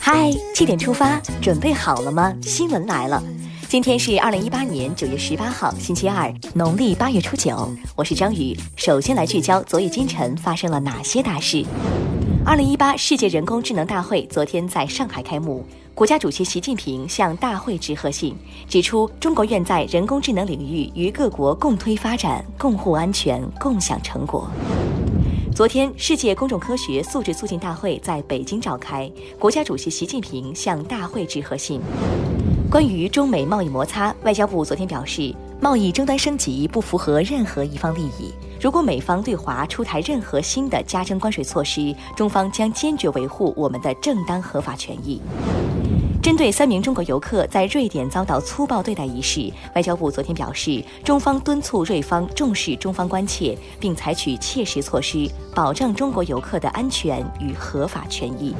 嗨，七点出发，准备好了吗？新闻来了，今天是二零一八年九月十八号，星期二，农历八月初九。我是张宇，首先来聚焦昨夜今晨发生了哪些大事。二零一八世界人工智能大会昨天在上海开幕，国家主席习近平向大会致贺信，指出中国愿在人工智能领域与各国共推发展，共护安全，共享成果。昨天，世界公众科学素质促进大会在北京召开，国家主席习近平向大会致贺信。关于中美贸易摩擦，外交部昨天表示，贸易争端升级不符合任何一方利益。如果美方对华出台任何新的加征关税措施，中方将坚决维护我们的正当合法权益。针对三名中国游客在瑞典遭到粗暴对待一事，外交部昨天表示，中方敦促瑞方重视中方关切，并采取切实措施，保障中国游客的安全与合法权益。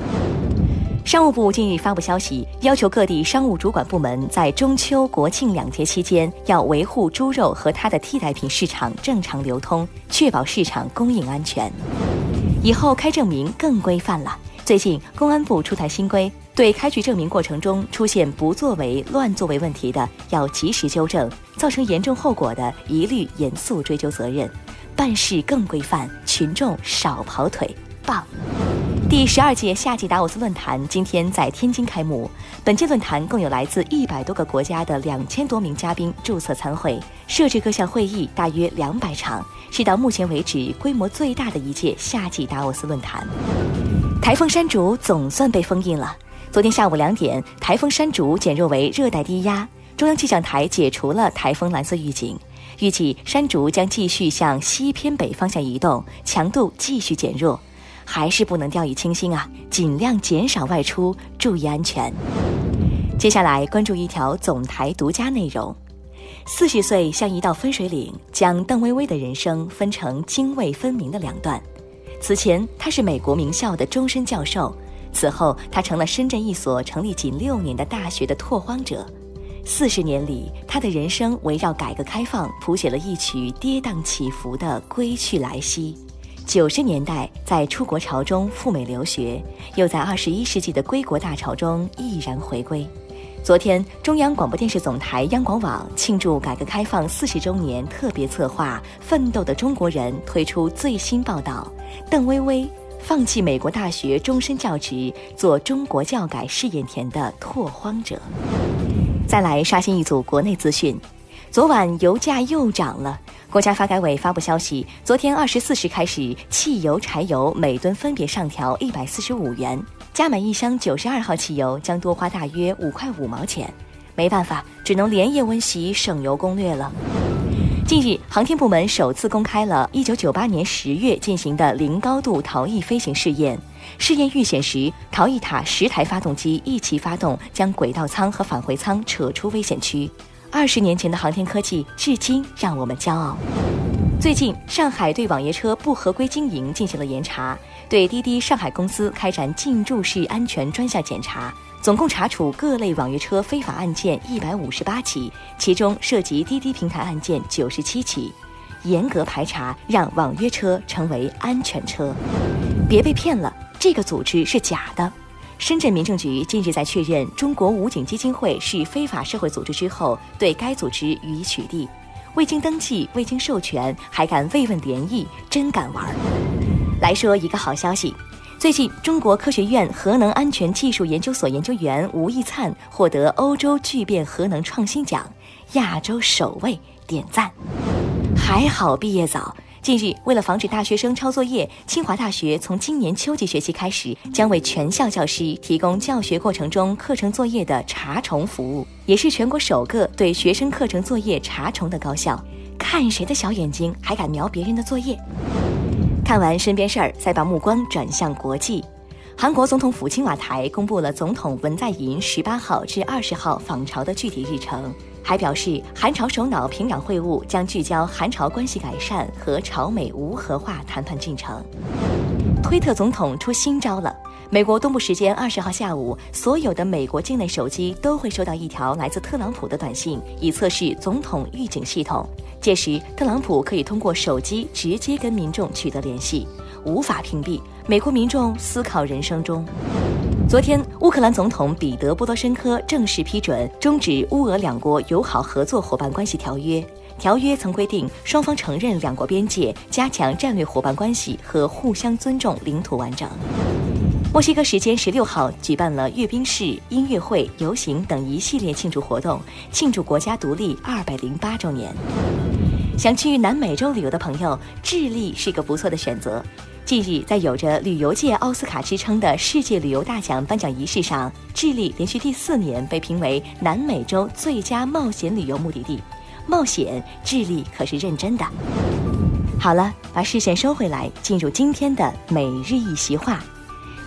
商务部近日发布消息，要求各地商务主管部门在中秋、国庆两节期间，要维护猪肉和它的替代品市场正常流通，确保市场供应安全。以后开证明更规范了。最近，公安部出台新规。对开具证明过程中出现不作为、乱作为问题的，要及时纠正；造成严重后果的，一律严肃追究责任。办事更规范，群众少跑腿，棒！第十二届夏季达沃斯论坛今天在天津开幕。本届论坛共有来自一百多个国家的两千多名嘉宾注册参会，设置各项会议大约两百场，是到目前为止规模最大的一届夏季达沃斯论坛。台风山竹总算被封印了。昨天下午两点，台风山竹减弱为热带低压，中央气象台解除了台风蓝色预警，预计山竹将继续向西偏北方向移动，强度继续减弱，还是不能掉以轻心啊！尽量减少外出，注意安全。接下来关注一条总台独家内容：四十岁像一道分水岭，将邓薇薇的人生分成泾渭分明的两段。此前，她是美国名校的终身教授。此后，他成了深圳一所成立仅六年的大学的拓荒者。四十年里，他的人生围绕改革开放谱写了一曲跌宕起伏的归去来兮。九十年代在出国潮中赴美留学，又在二十一世纪的归国大潮中毅然回归。昨天，中央广播电视总台央广网庆祝改革开放四十周年特别策划《奋斗的中国人》推出最新报道：邓薇薇。放弃美国大学终身教职，做中国教改试验田的拓荒者。再来刷新一组国内资讯，昨晚油价又涨了。国家发改委发布消息，昨天二十四时开始，汽油、柴油每吨分别上调一百四十五元，加满一箱九十二号汽油将多花大约五块五毛钱。没办法，只能连夜温习省油攻略了。近日，航天部门首次公开了1998年10月进行的零高度逃逸飞行试验。试验预选时，逃逸塔十台发动机一起发动，将轨道舱和返回舱扯出危险区。二十年前的航天科技，至今让我们骄傲。最近，上海对网约车不合规经营进行了严查，对滴滴上海公司开展进驻式安全专项检查。总共查处各类网约车非法案件一百五十八起，其中涉及滴滴平台案件九十七起，严格排查，让网约车成为安全车。别被骗了，这个组织是假的。深圳民政局近日在确认中国武警基金会是非法社会组织之后，对该组织予以取缔。未经登记、未经授权，还敢慰问联谊，真敢玩！来说一个好消息。最近，中国科学院核能安全技术研究所研究员吴义灿获得欧洲聚变核能创新奖，亚洲首位，点赞。还好毕业早。近日，为了防止大学生抄作业，清华大学从今年秋季学期开始，将为全校教师提供教学过程中课程作业的查重服务，也是全国首个对学生课程作业查重的高校。看谁的小眼睛还敢瞄别人的作业！看完身边事儿，再把目光转向国际。韩国总统府青瓦台公布了总统文在寅十八号至二十号访朝的具体日程，还表示韩朝首脑平壤会晤将聚焦韩朝关系改善和朝美无核化谈判进程。推特总统出新招了。美国东部时间二十号下午，所有的美国境内手机都会收到一条来自特朗普的短信，以测试总统预警系统。届时，特朗普可以通过手机直接跟民众取得联系，无法屏蔽。美国民众思考人生中。昨天，乌克兰总统彼得·波多申科正式批准终止乌俄两国友好合作伙伴关系条约。条约曾规定，双方承认两国边界，加强战略伙伴关系和互相尊重领土完整。墨西哥时间十六号举办了阅兵式、音乐会、游行等一系列庆祝活动，庆祝国家独立二百零八周年。想去南美洲旅游的朋友，智利是个不错的选择。近日，在有着旅游界奥斯卡之称的世界旅游大奖颁奖仪式上，智利连续第四年被评为南美洲最佳冒险旅游目的地。冒险，智利可是认真的。好了，把视线收回来，进入今天的每日一席话：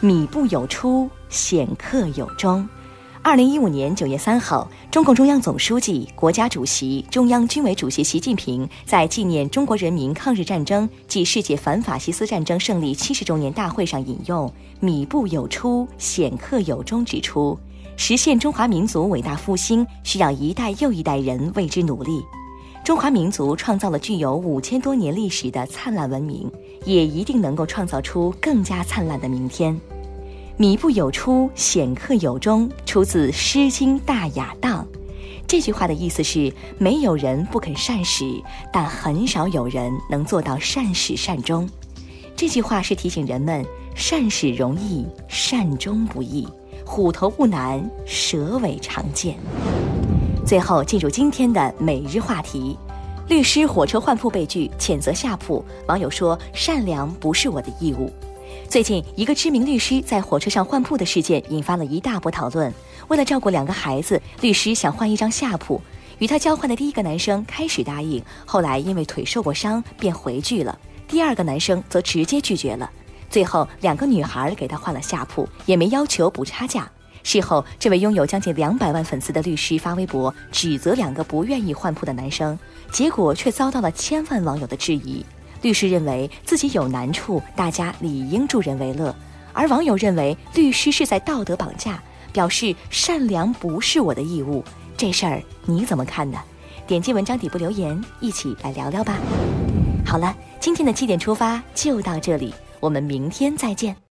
米不有出，显克有终。二零一五年九月三号，中共中央总书记、国家主席、中央军委主席习近平在纪念中国人民抗日战争暨世界反法西斯战争胜利七十周年大会上引用“米不有出，显克有终”，指出，实现中华民族伟大复兴需要一代又一代人为之努力。中华民族创造了具有五千多年历史的灿烂文明，也一定能够创造出更加灿烂的明天。米不有初，显客有终，出自《诗经·大雅·荡》。这句话的意思是：没有人不肯善始，但很少有人能做到善始善终。这句话是提醒人们：善始容易，善终不易；虎头不难，蛇尾常见。最后进入今天的每日话题：律师火车换铺被拒，谴责下铺。网友说：“善良不是我的义务。”最近，一个知名律师在火车上换铺的事件引发了一大波讨论。为了照顾两个孩子，律师想换一张下铺。与他交换的第一个男生开始答应，后来因为腿受过伤，便回拒了。第二个男生则直接拒绝了。最后，两个女孩给他换了下铺，也没要求补差价。事后，这位拥有将近两百万粉丝的律师发微博指责两个不愿意换铺的男生，结果却遭到了千万网友的质疑。律师认为自己有难处，大家理应助人为乐；而网友认为律师是在道德绑架，表示善良不是我的义务。这事儿你怎么看呢？点击文章底部留言，一起来聊聊吧。好了，今天的七点出发就到这里，我们明天再见。